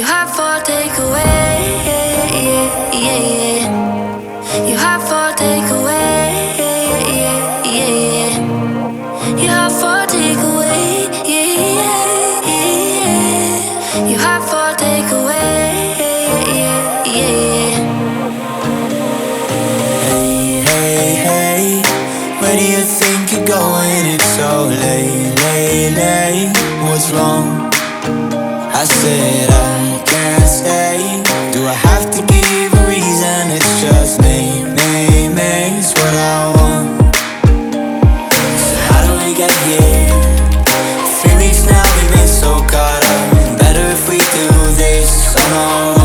You hot for takeaway. Yeah, yeah, yeah, yeah. You hot for takeaway. Yeah, yeah, yeah, yeah. You hot for takeaway. Yeah, yeah, yeah. You hot for takeaway. Yeah, yeah, yeah. Hey, hey, hey, where do you think you're going? It's so late, late, late. What's wrong? I said memories now, we've been so caught up. Better if we do this alone